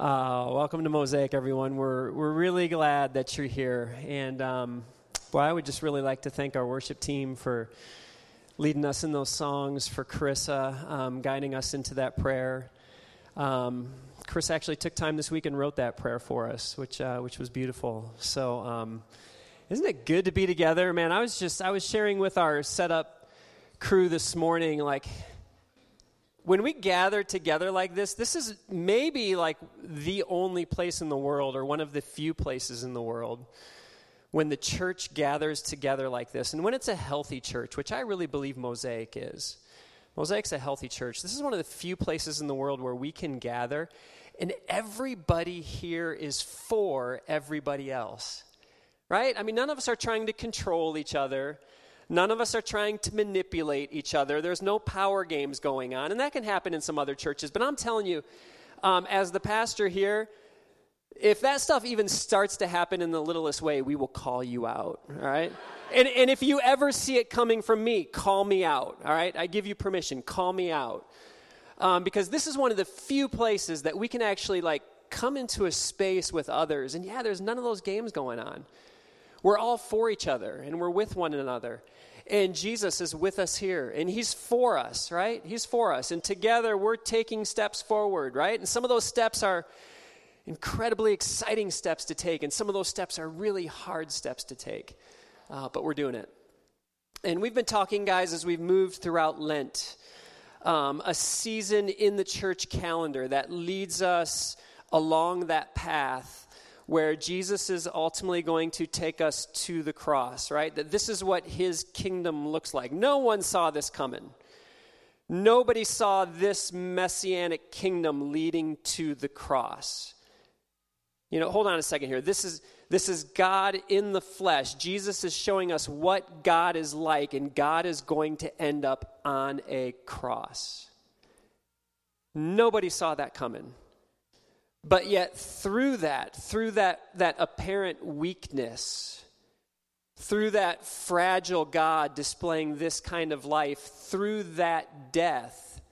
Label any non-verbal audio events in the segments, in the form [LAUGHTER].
Uh, welcome to Mosaic, everyone. We're, we're really glad that you're here. And um, I would just really like to thank our worship team for leading us in those songs, for Carissa um, guiding us into that prayer. Um, Chris actually took time this week and wrote that prayer for us, which, uh, which was beautiful. So, um, isn't it good to be together? Man, I was just, I was sharing with our setup crew this morning, like, when we gather together like this, this is maybe like the only place in the world, or one of the few places in the world, when the church gathers together like this. And when it's a healthy church, which I really believe Mosaic is. Mosaic's a healthy church. This is one of the few places in the world where we can gather, and everybody here is for everybody else. Right? I mean, none of us are trying to control each other. None of us are trying to manipulate each other. There's no power games going on. And that can happen in some other churches. But I'm telling you, um, as the pastor here, if that stuff even starts to happen in the littlest way, we will call you out, all right? [LAUGHS] and, and if you ever see it coming from me, call me out, all right? I give you permission, call me out. Um, because this is one of the few places that we can actually, like, come into a space with others. And yeah, there's none of those games going on. We're all for each other and we're with one another. And Jesus is with us here, and He's for us, right? He's for us. And together we're taking steps forward, right? And some of those steps are incredibly exciting steps to take, and some of those steps are really hard steps to take. Uh, but we're doing it. And we've been talking, guys, as we've moved throughout Lent, um, a season in the church calendar that leads us along that path where Jesus is ultimately going to take us to the cross, right? That this is what his kingdom looks like. No one saw this coming. Nobody saw this messianic kingdom leading to the cross. You know, hold on a second here. This is this is God in the flesh. Jesus is showing us what God is like and God is going to end up on a cross. Nobody saw that coming. But yet, through that, through that, that apparent weakness, through that fragile God displaying this kind of life, through that death,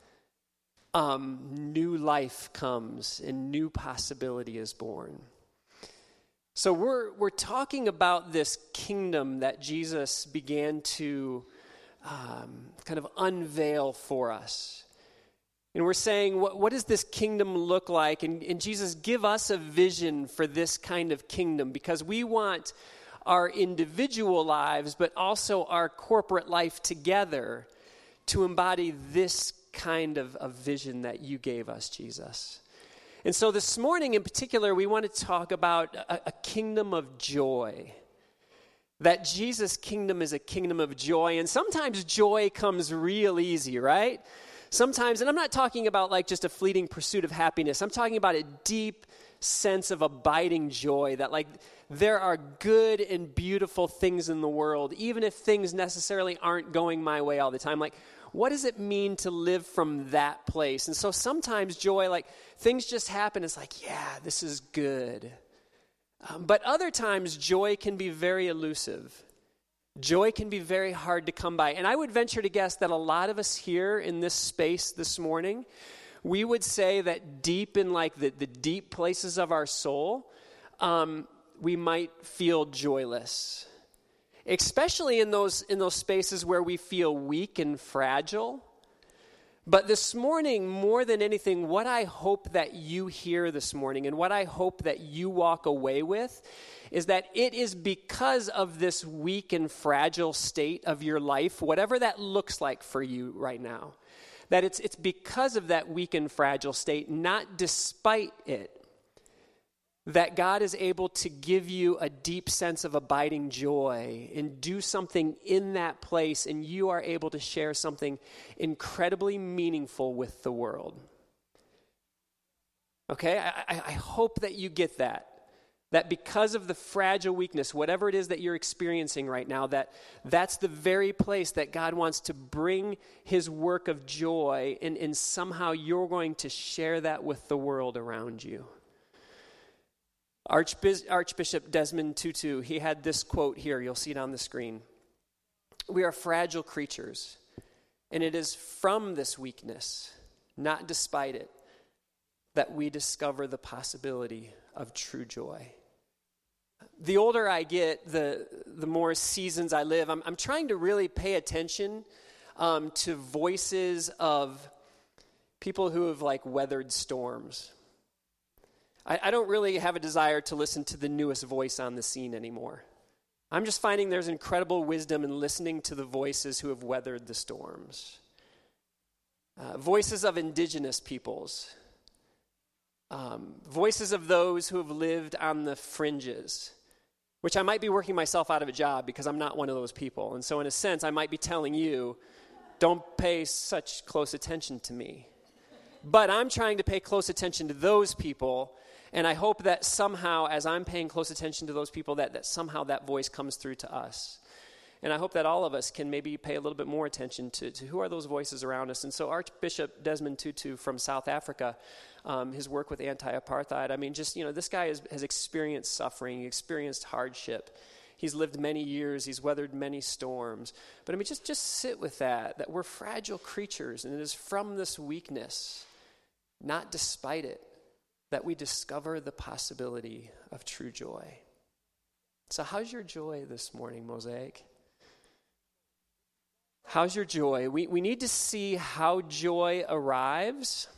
um, new life comes and new possibility is born. So, we're, we're talking about this kingdom that Jesus began to um, kind of unveil for us. And we're saying, what, what does this kingdom look like? And, and Jesus, give us a vision for this kind of kingdom because we want our individual lives, but also our corporate life together to embody this kind of, of vision that you gave us, Jesus. And so this morning in particular, we want to talk about a, a kingdom of joy that Jesus' kingdom is a kingdom of joy. And sometimes joy comes real easy, right? Sometimes, and I'm not talking about like just a fleeting pursuit of happiness, I'm talking about a deep sense of abiding joy that like there are good and beautiful things in the world, even if things necessarily aren't going my way all the time. Like, what does it mean to live from that place? And so sometimes joy, like things just happen, it's like, yeah, this is good. Um, but other times, joy can be very elusive. Joy can be very hard to come by. And I would venture to guess that a lot of us here in this space this morning, we would say that deep in like the, the deep places of our soul, um, we might feel joyless. Especially in those, in those spaces where we feel weak and fragile. But this morning, more than anything, what I hope that you hear this morning and what I hope that you walk away with is that it is because of this weak and fragile state of your life, whatever that looks like for you right now, that it's, it's because of that weak and fragile state, not despite it, that God is able to give you a deep sense of abiding joy and do something in that place, and you are able to share something incredibly meaningful with the world. Okay? I, I hope that you get that that because of the fragile weakness whatever it is that you're experiencing right now that that's the very place that god wants to bring his work of joy and, and somehow you're going to share that with the world around you archbishop desmond tutu he had this quote here you'll see it on the screen we are fragile creatures and it is from this weakness not despite it that we discover the possibility of true joy. The older I get, the, the more seasons I live, I'm, I'm trying to really pay attention um, to voices of people who have like weathered storms. I, I don't really have a desire to listen to the newest voice on the scene anymore. I'm just finding there's incredible wisdom in listening to the voices who have weathered the storms. Uh, voices of indigenous peoples, um, voices of those who have lived on the fringes, which I might be working myself out of a job because I'm not one of those people. And so, in a sense, I might be telling you, don't pay such close attention to me. But I'm trying to pay close attention to those people and I hope that somehow, as I'm paying close attention to those people, that, that somehow that voice comes through to us. And I hope that all of us can maybe pay a little bit more attention to, to who are those voices around us. And so, Archbishop Desmond Tutu from South Africa, um, his work with anti apartheid, I mean, just, you know, this guy has, has experienced suffering, experienced hardship. He's lived many years, he's weathered many storms. But I mean, just, just sit with that, that we're fragile creatures, and it is from this weakness, not despite it, that we discover the possibility of true joy. So, how's your joy this morning, Mosaic? How's your joy? We, we need to see how joy arrives,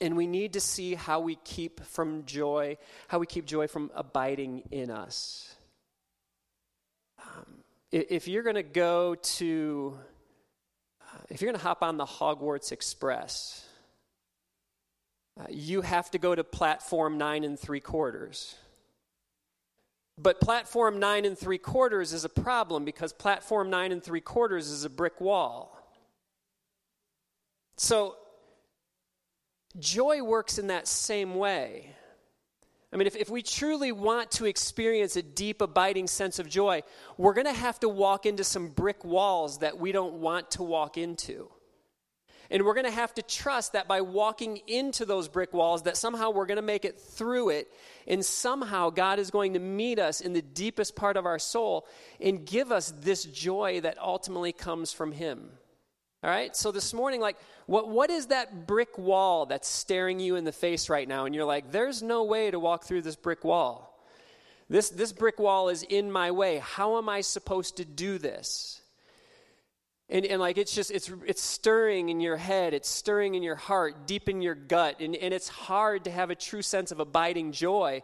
and we need to see how we keep from joy, how we keep joy from abiding in us. Um, if you're going to go to, uh, if you're going to hop on the Hogwarts Express, uh, you have to go to platform nine and three quarters. But platform nine and three quarters is a problem because platform nine and three quarters is a brick wall. So, joy works in that same way. I mean, if, if we truly want to experience a deep, abiding sense of joy, we're going to have to walk into some brick walls that we don't want to walk into. And we're going to have to trust that by walking into those brick walls, that somehow we're going to make it through it. And somehow God is going to meet us in the deepest part of our soul and give us this joy that ultimately comes from Him. All right? So this morning, like, what, what is that brick wall that's staring you in the face right now? And you're like, there's no way to walk through this brick wall. This, this brick wall is in my way. How am I supposed to do this? And, and like it's just it's it's stirring in your head it's stirring in your heart deep in your gut. And, and it's hard to have a true sense of abiding joy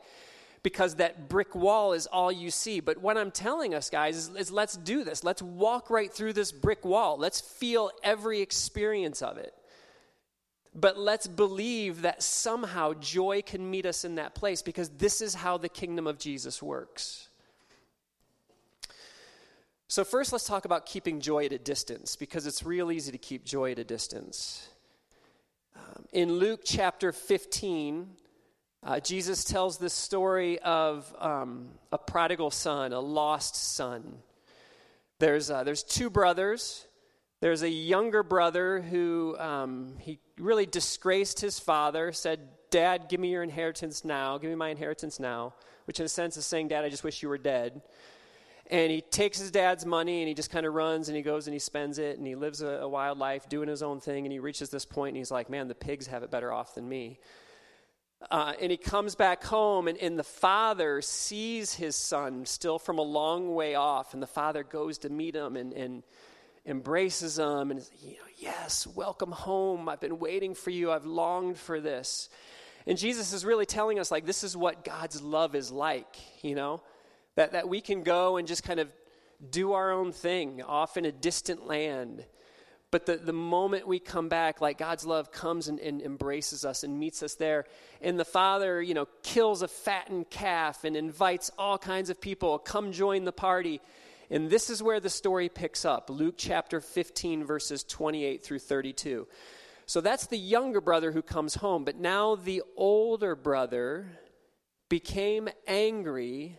because that brick wall is all you see. But what i'm telling us guys is, is let's do this. Let's walk right through this brick wall. Let's feel every experience of it. But let's believe that somehow joy can meet us in that place because this is how the kingdom of jesus works so, first, let's talk about keeping joy at a distance because it's real easy to keep joy at a distance. Um, in Luke chapter 15, uh, Jesus tells this story of um, a prodigal son, a lost son. There's, uh, there's two brothers. There's a younger brother who um, he really disgraced his father, said, Dad, give me your inheritance now. Give me my inheritance now. Which, in a sense, is saying, Dad, I just wish you were dead and he takes his dad's money and he just kind of runs and he goes and he spends it and he lives a, a, wild life doing his own thing and he reaches this point and he's like man the pigs have it better off than me. Uh, and he comes back home and, and the father sees his son still from a long way off and the father goes to meet him and, and embraces him and you know yes welcome home. I've been waiting for you. I've longed for this. And jesus is really telling us like this is what god's love is like you know that, that we can go and just kind of do our own thing off in a distant land. But the, the moment we come back, like God's love comes and, and embraces us and meets us there. And the Father, you know, kills a fattened calf and invites all kinds of people, come join the party. And this is where the story picks up Luke chapter 15, verses 28 through 32. So that's the younger brother who comes home. But now the older brother became angry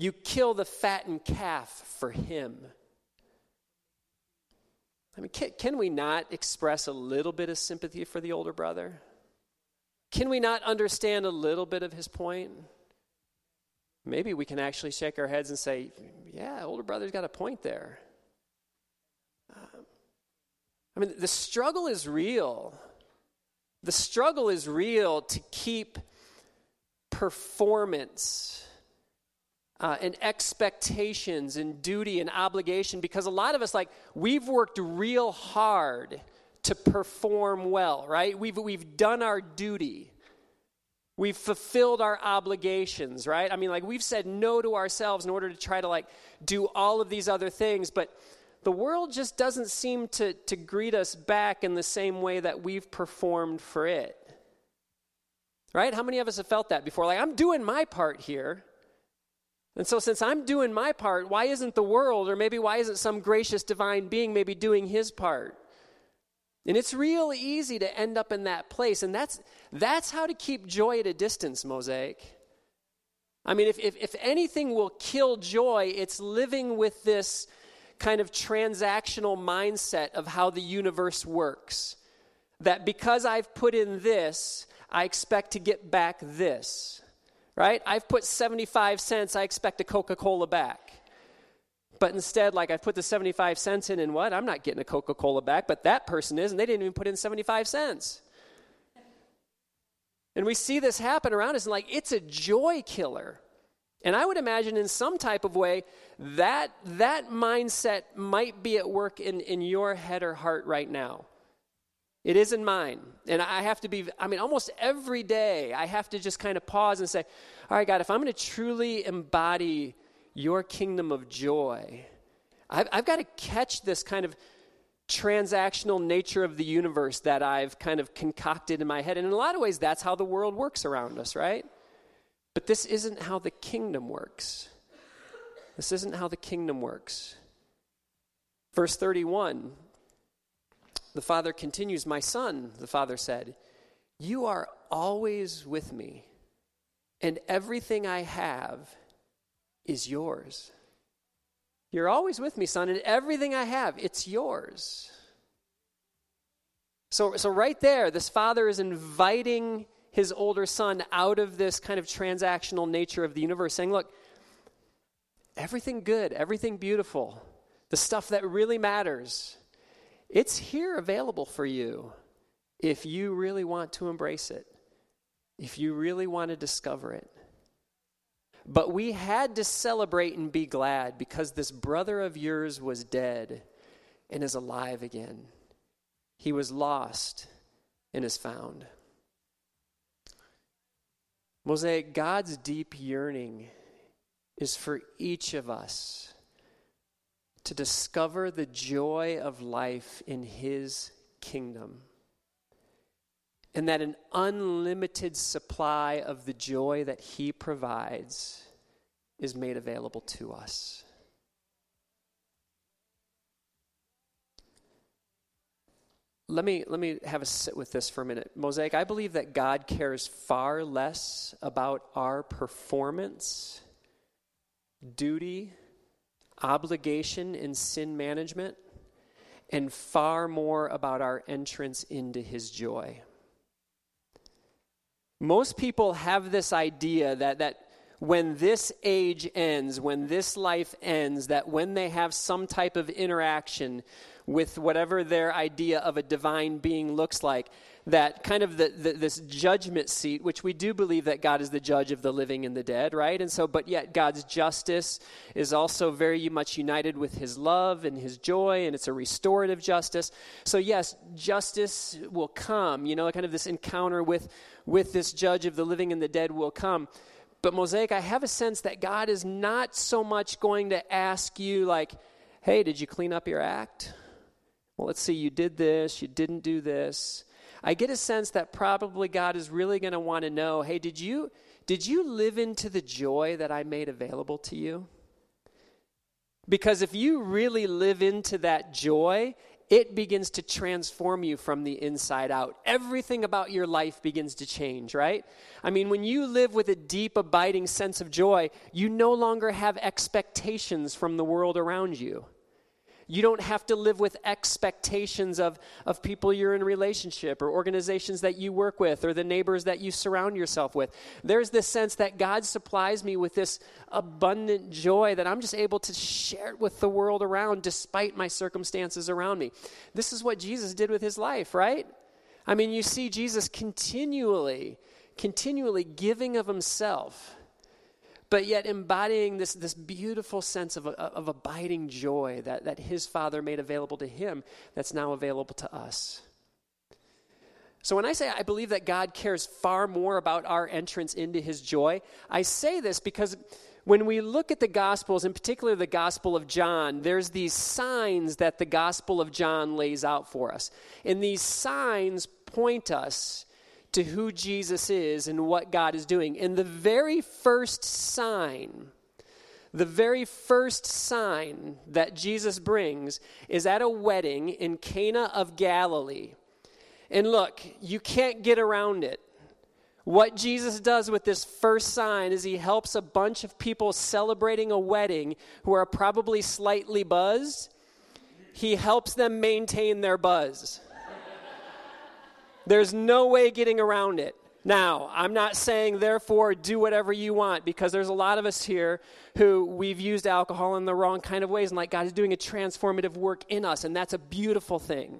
you kill the fattened calf for him. I mean, can, can, we not express a little bit of sympathy for the older brother? Can we not understand a little bit of his point? Maybe we can actually shake our heads and say, yeah, older brother's got a point there. Um, I mean, the struggle is real. The struggle is real to keep performance uh, and expectations and duty and obligation because a lot of us, like, we've worked real hard to perform well, right? We've, we've done our duty. We've fulfilled our obligations, right? I mean, like, we've said no to ourselves in order to try to, like, do all of these other things, but the world just doesn't seem to, to greet us back in the same way that we've performed for it. Right? How many of us have felt that before? Like, I'm doing my part here. And so, since I'm doing my part, why isn't the world, or maybe why isn't some gracious divine being maybe doing his part? And it's real easy to end up in that place. And that's, that's how to keep joy at a distance, Mosaic. I mean, if, if, if anything will kill joy, it's living with this kind of transactional mindset of how the universe works. That because I've put in this, I expect to get back this. Right? I've put 75 cents, I expect a Coca Cola back. But instead, like I've put the 75 cents in, and what? I'm not getting a Coca Cola back, but that person is, and they didn't even put in 75 cents. And we see this happen around us, and like it's a joy killer. And I would imagine in some type of way that that mindset might be at work in, in your head or heart right now. It is in mine. And I have to be, I mean, almost every day, I have to just kind of pause and say, all right, God, if I'm going to truly embody your kingdom of joy, I've, I've got to catch this kind of transactional nature of the universe that I've kind of concocted in my head. And in a lot of ways, that's how the world works around us, right? But this isn't how the kingdom works. This isn't how the kingdom works. Verse 31 the father continues, My son, the father said, You are always with me, and everything I have is yours. You're always with me, son, and everything I have, it's yours. So, so right there, this father is inviting his older son out of this kind of transactional nature of the universe, saying, Look, everything good, everything beautiful, the stuff that really matters, it's here available for you if you really want to embrace it, if you really want to discover it. But we had to celebrate and be glad because this brother of yours was dead and is alive again. He was lost and is found. Mosaic, God's deep yearning is for each of us to discover the joy of life in His kingdom. And that an unlimited supply of the joy that He provides is made available to us. let me let me have a sit with this for a minute mosaic i believe that god cares far less about our performance duty obligation and sin management and far more about our entrance into his joy most people have this idea that that when this age ends, when this life ends, that when they have some type of interaction with whatever their idea of a divine being looks like. That kind of the, the, this judgment seat, which we do believe that God is the judge of the living and the dead, right? And so, but yet God's justice is also very much united with his love and his joy, and it's a restorative justice. So, yes, justice will come, you know, kind of this encounter with, with this judge of the living and the dead will come. But, Mosaic, I have a sense that God is not so much going to ask you, like, hey, did you clean up your act? well, let's see, you did this, you didn't do this. I get a sense that probably God is really going to want to know, hey, did you did you live into the joy that I made available to you? Because if you really live into that joy, it begins to transform you from the inside out. Everything about your life begins to change, right? I mean, when you live with a deep, abiding sense of joy, you no longer have expectations from the world around you. You don't have to live with expectations of, of people you're in relationship or organizations that you work with or the neighbors that you surround yourself with. There's this sense that God supplies me with this abundant joy that I'm just able to share it with the world around despite my circumstances around me. This is what Jesus did with his life, right? I mean, you see Jesus continually, continually giving of himself but yet embodying this, this beautiful sense of, of abiding joy that, that his father made available to him that's now available to us. So, when I say I believe that God cares far more about our entrance into his joy, I say this because when we look at the Gospels, in particular the Gospel of John, there's these signs that the Gospel of John lays out for us. And these signs point us to who Jesus is and what God is doing. And the very first sign, the very first sign that Jesus brings is at a wedding in Cana of Galilee. And look, you can't get around it. What Jesus does with this first sign is he helps a bunch of people celebrating a wedding who are probably slightly buzzed. He helps them maintain their buzz. There's no way getting around it. Now, I'm not saying, therefore, do whatever you want, because there's a lot of us here who we've used alcohol in the wrong kind of ways, and like God is doing a transformative work in us, and that's a beautiful thing.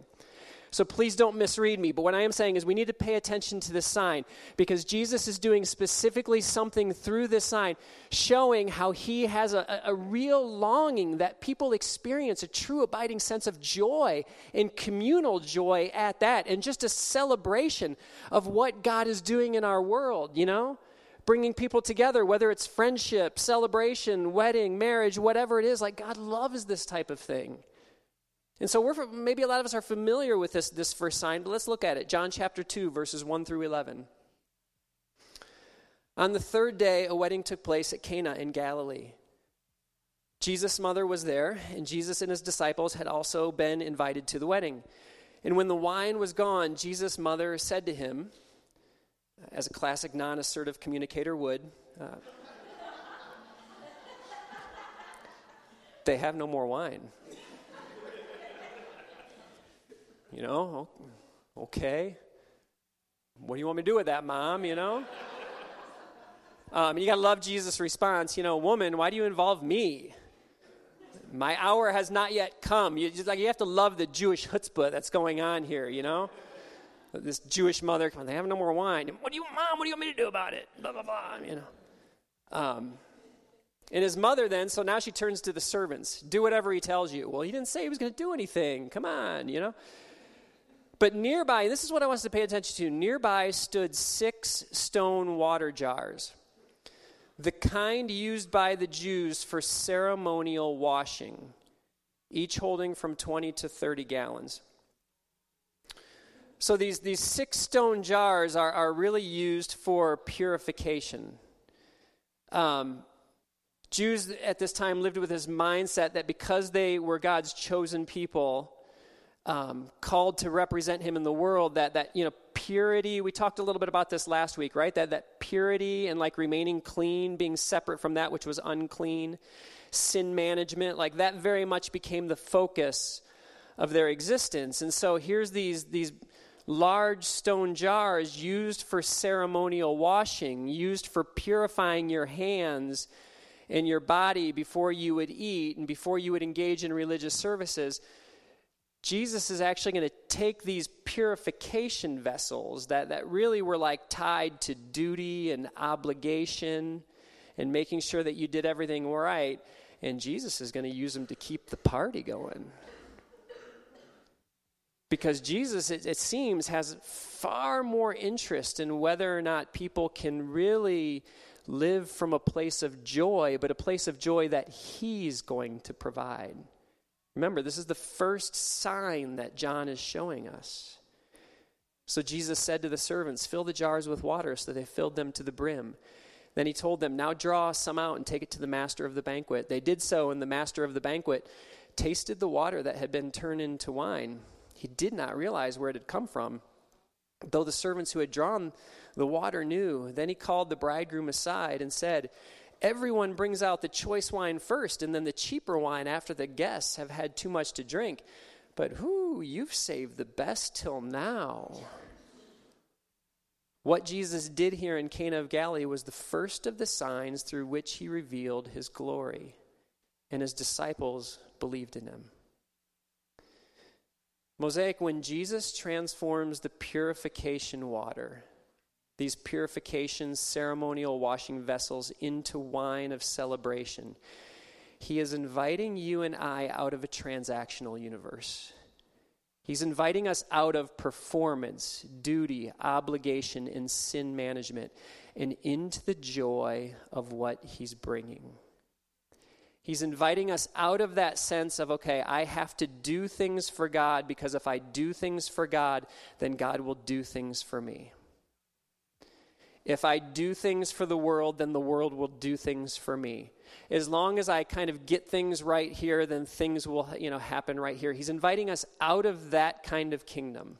So please don't misread me. But what I am saying is we need to pay attention to this sign because Jesus is doing specifically something through this sign, showing how he has a, a real longing that people experience a true abiding sense of joy and communal joy at that, and just a celebration of what God is doing in our world, you know? Bringing people together, whether it's friendship, celebration, wedding, marriage, whatever it is, like God loves this type of thing. And so we're maybe a lot of us are familiar with this this first sign, but let's look at it. John chapter 2 verses 1 through 11. On the third day a wedding took place at Cana in Galilee. Jesus' mother was there, and Jesus and his disciples had also been invited to the wedding. And when the wine was gone, Jesus' mother said to him, as a classic non assertive communicator would, uh, [LAUGHS] They have no more wine. You know, okay. What do you want me to do with that, mom? You know? [LAUGHS] Um, you got to love Jesus' response. You know, woman, why do you involve me? My hour has not yet come. You just like you have to love the Jewish chutzpah that's going on here. You know, this Jewish mother, come on, they have no more wine. What do you, mom? What do you want me to do about it? Blah blah blah. You know. Um, and his mother then, so now she turns to the servants. Do whatever he tells you. Well, he didn't say he was going to do anything. Come on, you know. But nearby, this is what I want us to pay attention to. Nearby stood six stone water jars, the kind used by the Jews for ceremonial washing, each holding from 20 to 30 gallons. So these, these six stone jars are, are really used for purification. Um, Jews at this time lived with this mindset that because they were God's chosen people, um, called to represent him in the world that that you know purity we talked a little bit about this last week right? That that purity and like remaining clean being separate from that which was unclean sin management like that very much became the focus of their existence. And so here's these these large stone jars used for ceremonial washing used for purifying your hands and your body before you would eat and before you would engage in religious services Jesus is actually going to take these purification vessels that, that really were like tied to duty and obligation and making sure that you did everything right, and Jesus is going to use them to keep the party going. Because Jesus, it, it seems, has far more interest in whether or not people can really live from a place of joy, but a place of joy that He's going to provide. Remember, this is the first sign that John is showing us. So Jesus said to the servants, Fill the jars with water, so they filled them to the brim. Then he told them, Now draw some out and take it to the master of the banquet. They did so, and the master of the banquet tasted the water that had been turned into wine. He did not realize where it had come from, though the servants who had drawn the water knew. Then he called the bridegroom aside and said, Everyone brings out the choice wine first, and then the cheaper wine after the guests have had too much to drink. But who, you've saved the best till now. What Jesus did here in Cana of Galilee was the first of the signs through which he revealed his glory, and his disciples believed in him. Mosaic, when Jesus transforms the purification water, these purification ceremonial washing vessels, into wine of celebration, he is inviting you and I out of a transactional universe. He's inviting us out of performance, duty, obligation, and sin management and into the joy of what He's bringing. He's inviting us out of that sense of, okay, I have to do things for God because if I do things for God, then God will do things for me. If I do things for the world, then the world will do things for me. As long as I kind of get things right here, then things will, you know, happen right here. He's inviting us out of that kind of kingdom.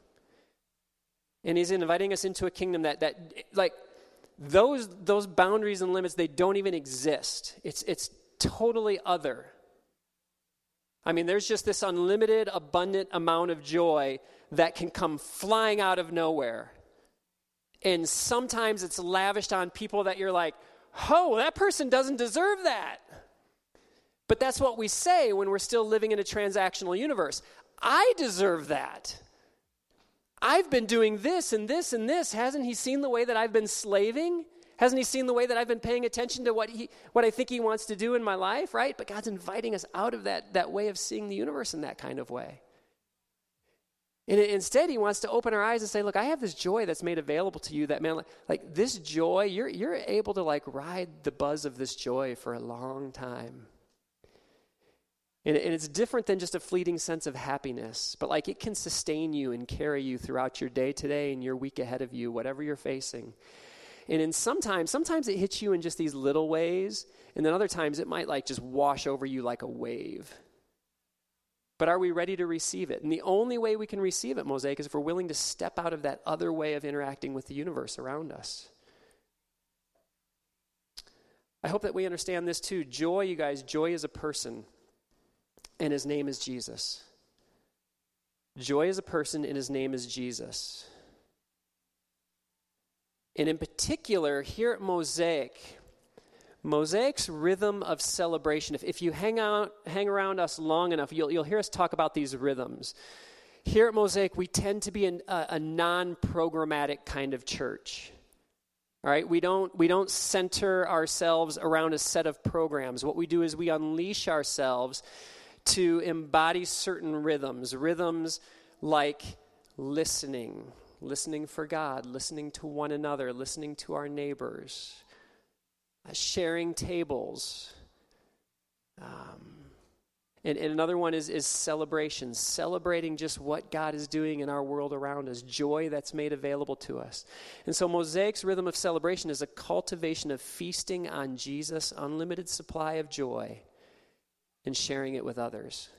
And he's inviting us into a kingdom that that like those those boundaries and limits they don't even exist. It's it's totally other. I mean, there's just this unlimited, abundant amount of joy that can come flying out of nowhere. And sometimes it's lavished on people that you're like, oh, that person doesn't deserve that. But that's what we say when we're still living in a transactional universe. I deserve that. I've been doing this and this and this. Hasn't he seen the way that I've been slaving? Hasn't he seen the way that I've been paying attention to what he what I think he wants to do in my life, right? But God's inviting us out of that that way of seeing the universe in that kind of way. And instead, he wants to open our eyes and say, Look, I have this joy that's made available to you that, man, like, like this joy, you're, you're able to like ride the buzz of this joy for a long time. And, and it's different than just a fleeting sense of happiness, but like it can sustain you and carry you throughout your day today and your week ahead of you, whatever you're facing. And in sometimes, sometimes it hits you in just these little ways, and then other times it might like just wash over you like a wave. But are we ready to receive it? And the only way we can receive it, Mosaic, is if we're willing to step out of that other way of interacting with the universe around us. I hope that we understand this too. Joy, you guys, joy is a person, and his name is Jesus. Joy is a person, and his name is Jesus. And in particular, here at Mosaic, Mosaic's rhythm of celebration, if, if you hang, out, hang around us long enough, you'll, you'll hear us talk about these rhythms. Here at Mosaic, we tend to be an, a, a non programmatic kind of church. All right, we don't, we don't center ourselves around a set of programs. What we do is we unleash ourselves to embody certain rhythms, rhythms like listening, listening for God, listening to one another, listening to our neighbors, uh, sharing tables. Um, and, and, another one is, is celebration, celebrating just what God is doing in our world around us, joy that's made available to us. And so, Mosaic's rhythm of celebration is a cultivation of feasting on Jesus' unlimited supply of joy and sharing it with others.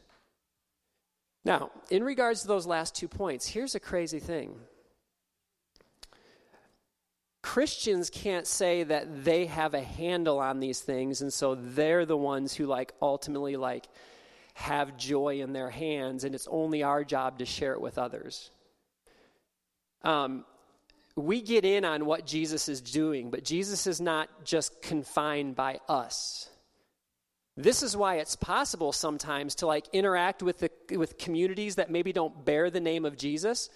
Now, in regards to those last two points, here's a crazy thing Christians can't say that they have a handle on these things and so they're the ones who like ultimately like have joy in their hands and it's only our job to share it with others. Um, we get in on what Jesus is doing, but Jesus is not just confined by us. This is why it's possible sometimes to like interact with the with communities that maybe don't bear the name of Jesus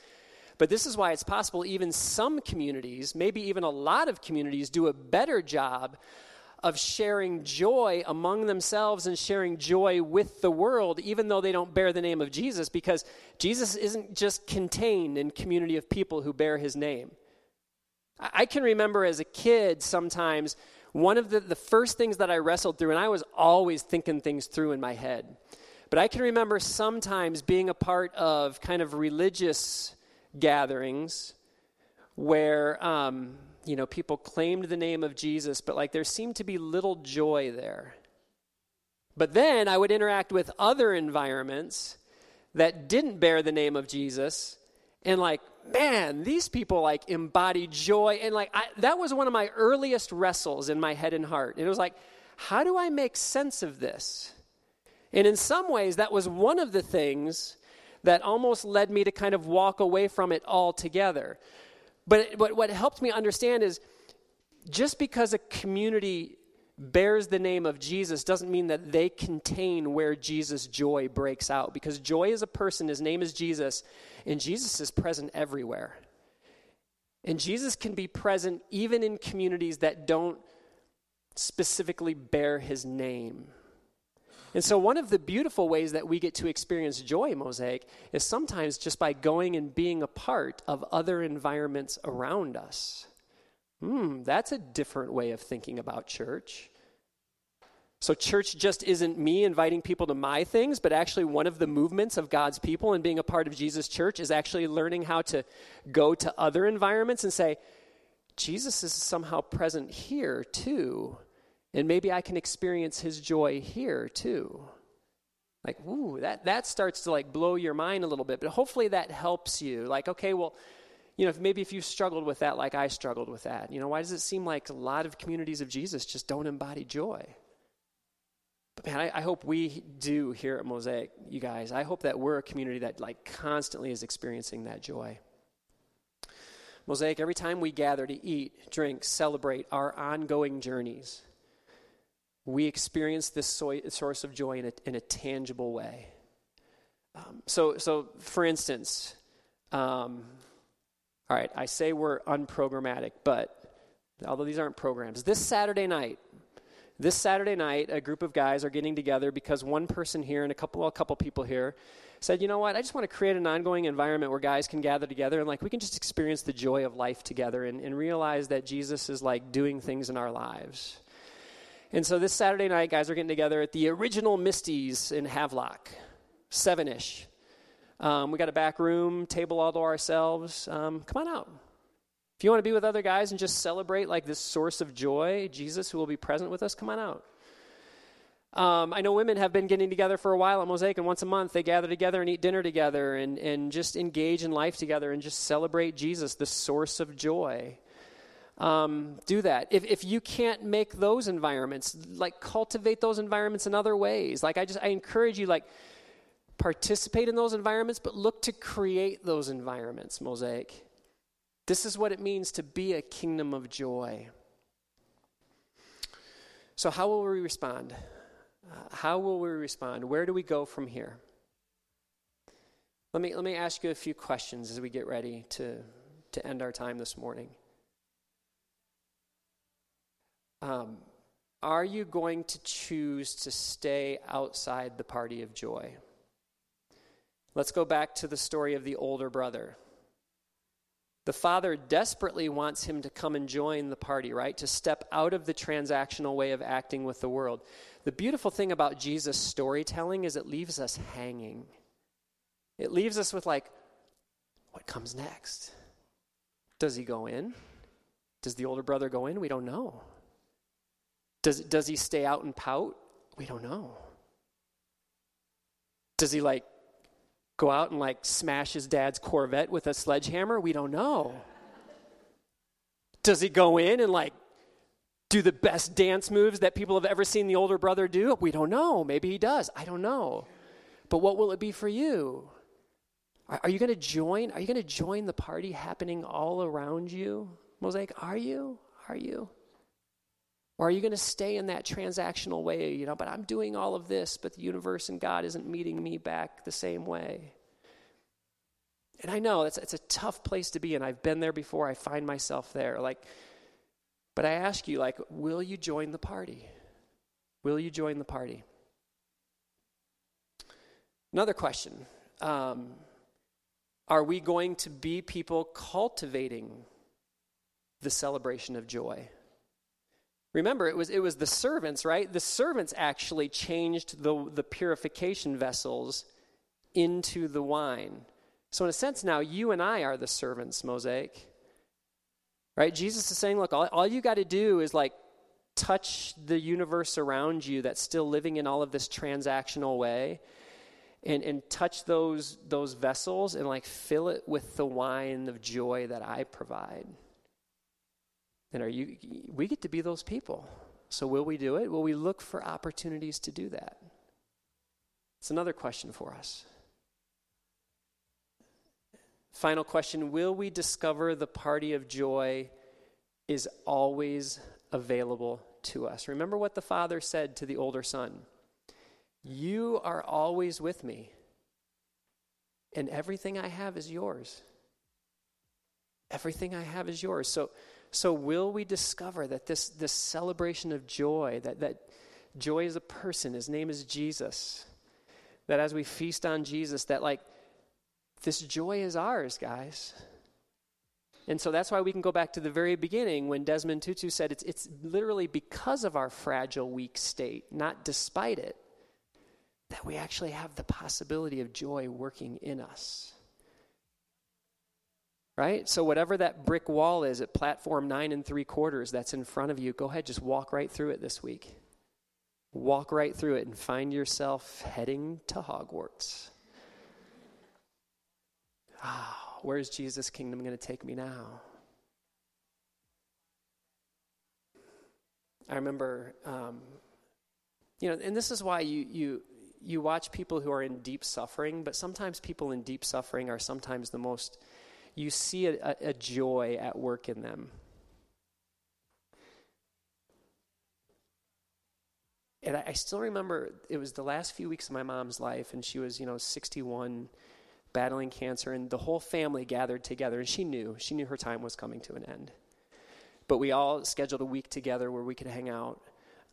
but this is why it's possible even some communities, maybe even a lot of communities, do a better job of sharing joy among themselves and sharing joy with the world, even though they don't bear the name of Jesus, because Jesus isn't just contained in community of people who bear his name. I can remember as a kid sometimes one of the, the first things that I wrestled through, and I was always thinking things through in my head. But I can remember sometimes being a part of kind of religious gatherings where um, you know people claimed the name of jesus but like there seemed to be little joy there. But then I would interact with other environments that didn't bear the name of Jesus and like man these people like embody joy. And like I, that was one of my earliest wrestles in my head and heart. It was like how do i make sense of this? And in some ways that was one of the things that almost led me to kind of walk away from it altogether but, but what helped me understand is just because a community bears the name of Jesus doesn't mean that they contain where Jesus' joy breaks out. Because joy is a person, his name is Jesus, and Jesus is present everywhere. And Jesus can be present even in communities that don't specifically bear his name. And so, one of the beautiful ways that we get to experience joy, Mosaic, is sometimes just by going and being a part of other environments around us. Hmm, that's a different way of thinking about church. So, church just isn't me inviting people to my things, but actually, one of the movements of God's people and being a part of Jesus' church is actually learning how to go to other environments and say, Jesus is somehow present here too. And maybe I can experience his joy here too. Like, ooh, that, that starts to like blow your mind a little bit, but hopefully that helps you. Like, okay, well, you know, if maybe if you've struggled with that like I struggled with that, you know, why does it seem like a lot of communities of Jesus just don't embody joy? But man, I, I, hope we do here at Mosaic, you guys. I hope that we're a community that like constantly is experiencing that joy. Mosaic, every time we gather to eat, drink, celebrate our ongoing journeys, we experience this source of joy in a, in a tangible way. Um, so, so, for instance, um, all right, I say we're unprogrammatic, but although these aren't programs, this Saturday night, this Saturday night, a group of guys are getting together because one person here and a couple, well, a couple people here said, you know what, I just want to create an ongoing environment where guys can gather together and like we can just experience the joy of life together and, and realize that Jesus is like doing things in our lives. And so this Saturday night, guys are getting together at the original Misty's in Havelock, seven ish. Um, we got a back room, table all to ourselves. Um, come on out. If you want to be with other guys and just celebrate like this source of joy, Jesus who will be present with us, come on out. Um, I know women have been getting together for a while at Mosaic, and once a month they gather together and eat dinner together and, and just engage in life together and just celebrate Jesus, the source of joy. Um, do that. If, if you can't make those environments, like cultivate those environments in other ways. Like I just, I encourage you, like participate in those environments, but look to create those environments, Mosaic. This is what it means to be a kingdom of joy. So, how will we respond? Uh, how will we respond? Where do we go from here? Let me, let me ask you a few questions as we get ready to, to end our time this morning. Um, are you going to choose to stay outside the party of joy? Let's go back to the story of the older brother. The father desperately wants him to come and join the party, right? To step out of the transactional way of acting with the world. The beautiful thing about Jesus' storytelling is it leaves us hanging. It leaves us with, like, what comes next? Does he go in? Does the older brother go in? We don't know. Does, does he stay out and pout? We don't know. Does he, like, go out and like smash his dad's Corvette with a sledgehammer? We don't know. Does he go in and like do the best dance moves that people have ever seen the older brother do? We don't know. Maybe he does. I don't know. But what will it be for you? Are, are you going to join? Are you going to join the party happening all around you? Mosaic, are you? Are you? Or are you going to stay in that transactional way, you know, but I'm doing all of this, but the universe and God isn't meeting me back the same way? And I know it's, it's a tough place to be, and I've been there before. I find myself there. Like, but I ask you, like, will you join the party? Will you join the party? Another question um, Are we going to be people cultivating the celebration of joy? Remember, it was, it was the servants, right? The servants actually changed the, the purification vessels into the wine. So, in a sense, now you and I are the servants, Mosaic. Right? Jesus is saying, look, all, all you got to do is like touch the universe around you that's still living in all of this transactional way and, and touch those, those vessels and like fill it with the wine of joy that I provide. Then are you, we get to be those people. So will we do it? Will we look for opportunities to do that? It's another question for us. Final question Will we discover the party of joy is always available to us? Remember what the father said to the older son You are always with me, and everything I have is yours. Everything I have is yours. So, so will we discover that this, this celebration of joy, that, that joy is a person, his name is Jesus, that as we feast on Jesus, that like this joy is ours, guys. And so that's why we can go back to the very beginning when Desmond Tutu said it's, it's literally because of our fragile, weak state, not despite it, that we actually have the possibility of joy working in us. Right? So, whatever that brick wall is at platform nine and three quarters that's in front of you, go ahead, just walk right through it this week. Walk right through it and find yourself heading to Hogwarts. Ah, where's Jesus' kingdom going to take me now? I remember, um, you know, and this is why you, you, you watch people who are in deep suffering, but sometimes people in deep suffering are sometimes the most, you see a, a, joy at work in them. And I, I still remember it was the last few weeks of my mom's life, and she was, you know, 61 battling cancer, and the whole family gathered together, and she knew, she knew her time was coming to an end. But we all scheduled a week together where we could hang out.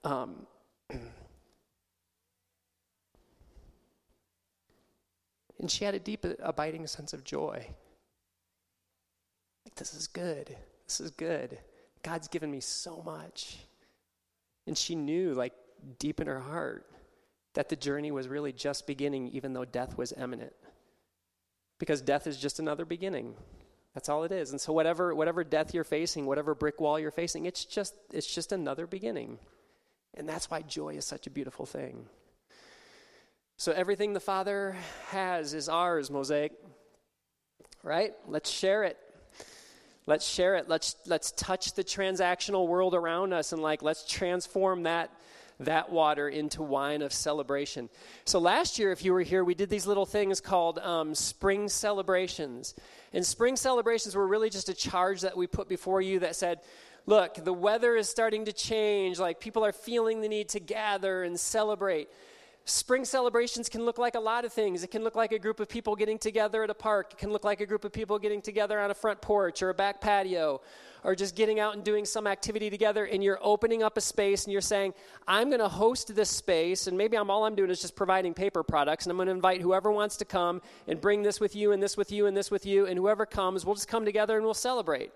Um, [CLEARS THROAT] and she had a deep, abiding sense of joy. This is good. This is good. God's given me so much. And she knew, like, deep in her heart, that the journey was really just beginning, even though death was imminent because death is just another beginning. That's all it is. And so whatever whatever death you're facing, whatever brick wall you're facing, it's just it's just another beginning. And that's why joy is such a beautiful thing. So everything the Father has is ours, Mosaic. Right? Let's share it. Let's share it. Let's let's touch the transactional world around us and like let's transform that that water into wine of celebration. So last year, if you were here, we did these little things called um, spring celebrations. And spring celebrations were really just a charge that we put before you that said, look, the weather is starting to change. Like people are feeling the need to gather and celebrate. Spring celebrations can look like a lot of things. It can look like a group of people getting together at a park. It can look like a group of people getting together on a front porch or a back patio or just getting out and doing some activity together and you're opening up a space and you're saying, I'm going to host this space and maybe I'm all I'm doing is just providing paper products and I'm going to invite whoever wants to come and bring this with you and this with you and this with you and whoever comes, we'll just come together and we'll celebrate.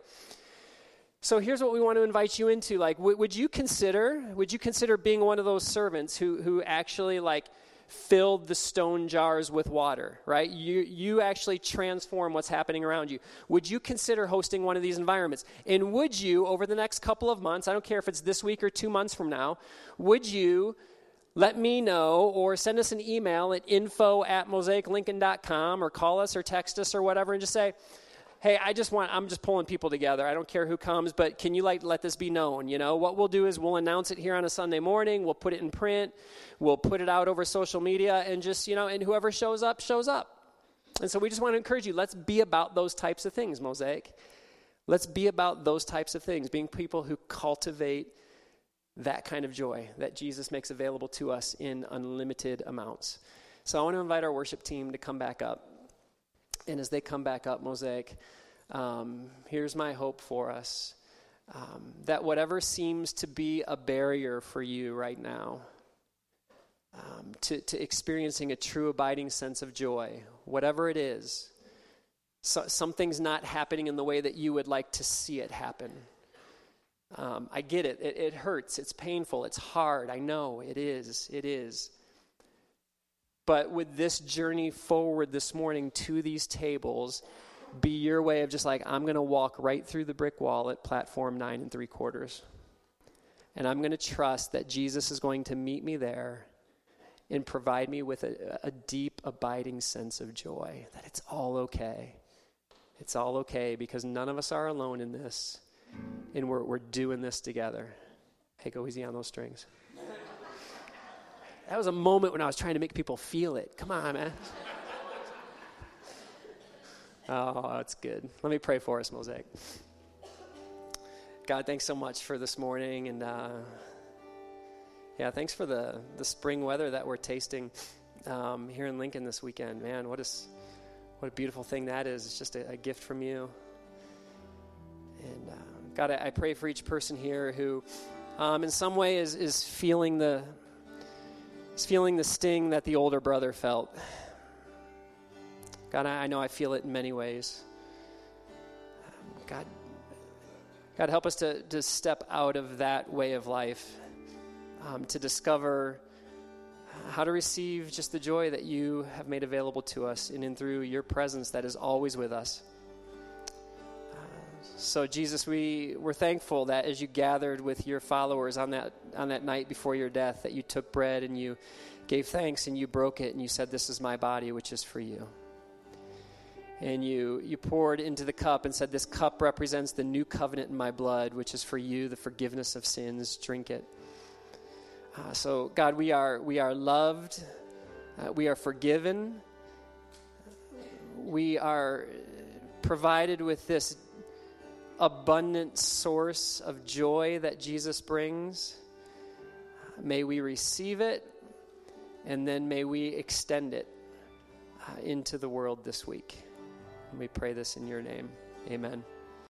So here's what we want to invite you into. Like, w- would you consider, would you consider being one of those servants who, who actually like filled the stone jars with water, right? You, you actually transform what's happening around you. Would you consider hosting one of these environments? And would you, over the next couple of months, I don't care if it's this week or two months from now, would you let me know or send us an email at info at mosaiclincoln.com or call us or text us or whatever and just say, hey, I just want, I'm just pulling people together. I don't care who comes, but can you like let this be known? You know, what we'll do is we'll announce it here on a Sunday morning. We'll put it in print. We'll put it out over social media and just, you know, and whoever shows up, shows up. And so we just want to encourage you, let's be about those types of things, Mosaic. Let's be about those types of things, being people who cultivate that kind of joy that Jesus makes available to us in unlimited amounts. So I want to invite our worship team to come back up. And as they come back up, Mosaic, um, here's my hope for us um, that whatever seems to be a barrier for you right now, um, to, to experiencing a true abiding sense of joy, whatever it is, so, something's not happening in the way that you would like to see it happen. Um, I get it. it. It hurts. It's painful. It's hard. I know it is. It is. But with this journey forward this morning to these tables, be your way of just like, I'm going to walk right through the brick wall at platform nine and three quarters. And I'm going to trust that Jesus is going to meet me there and provide me with a, a deep, abiding sense of joy that it's all okay. It's all okay because none of us are alone in this, and we're, we're doing this together. Hey, go easy on those strings. That was a moment when I was trying to make people feel it. Come on, man. Oh, that's good. Let me pray for us, Mosaic. God, thanks so much for this morning. And uh, yeah, thanks for the, the spring weather that we're tasting um, here in Lincoln this weekend. Man, what, is, what a beautiful thing that is. It's just a, a gift from you. And uh, God, I, I, pray for each person here who, um, in some way, is, is feeling the is feeling the sting that the older brother felt. God, I know I feel it in many ways. God, God, help us to, to step out of that way of life, um, to discover how to receive just the joy that you have made available to us in and through your presence that is always with us. So, Jesus, we, we're thankful that as you gathered with your followers on that, on that night before your death, that you took bread and you gave thanks and you broke it and you said, This is my body, which is for you. And you, you poured into the cup and said, This cup represents the new covenant in my blood, which is for you, the forgiveness of sins. Drink it. Uh, so, God, we are, we are loved, uh, we are forgiven, we are provided with this abundant source of joy that Jesus brings. May we receive it, and then may we extend it uh, into the world this week. We pray this in your name. Amen.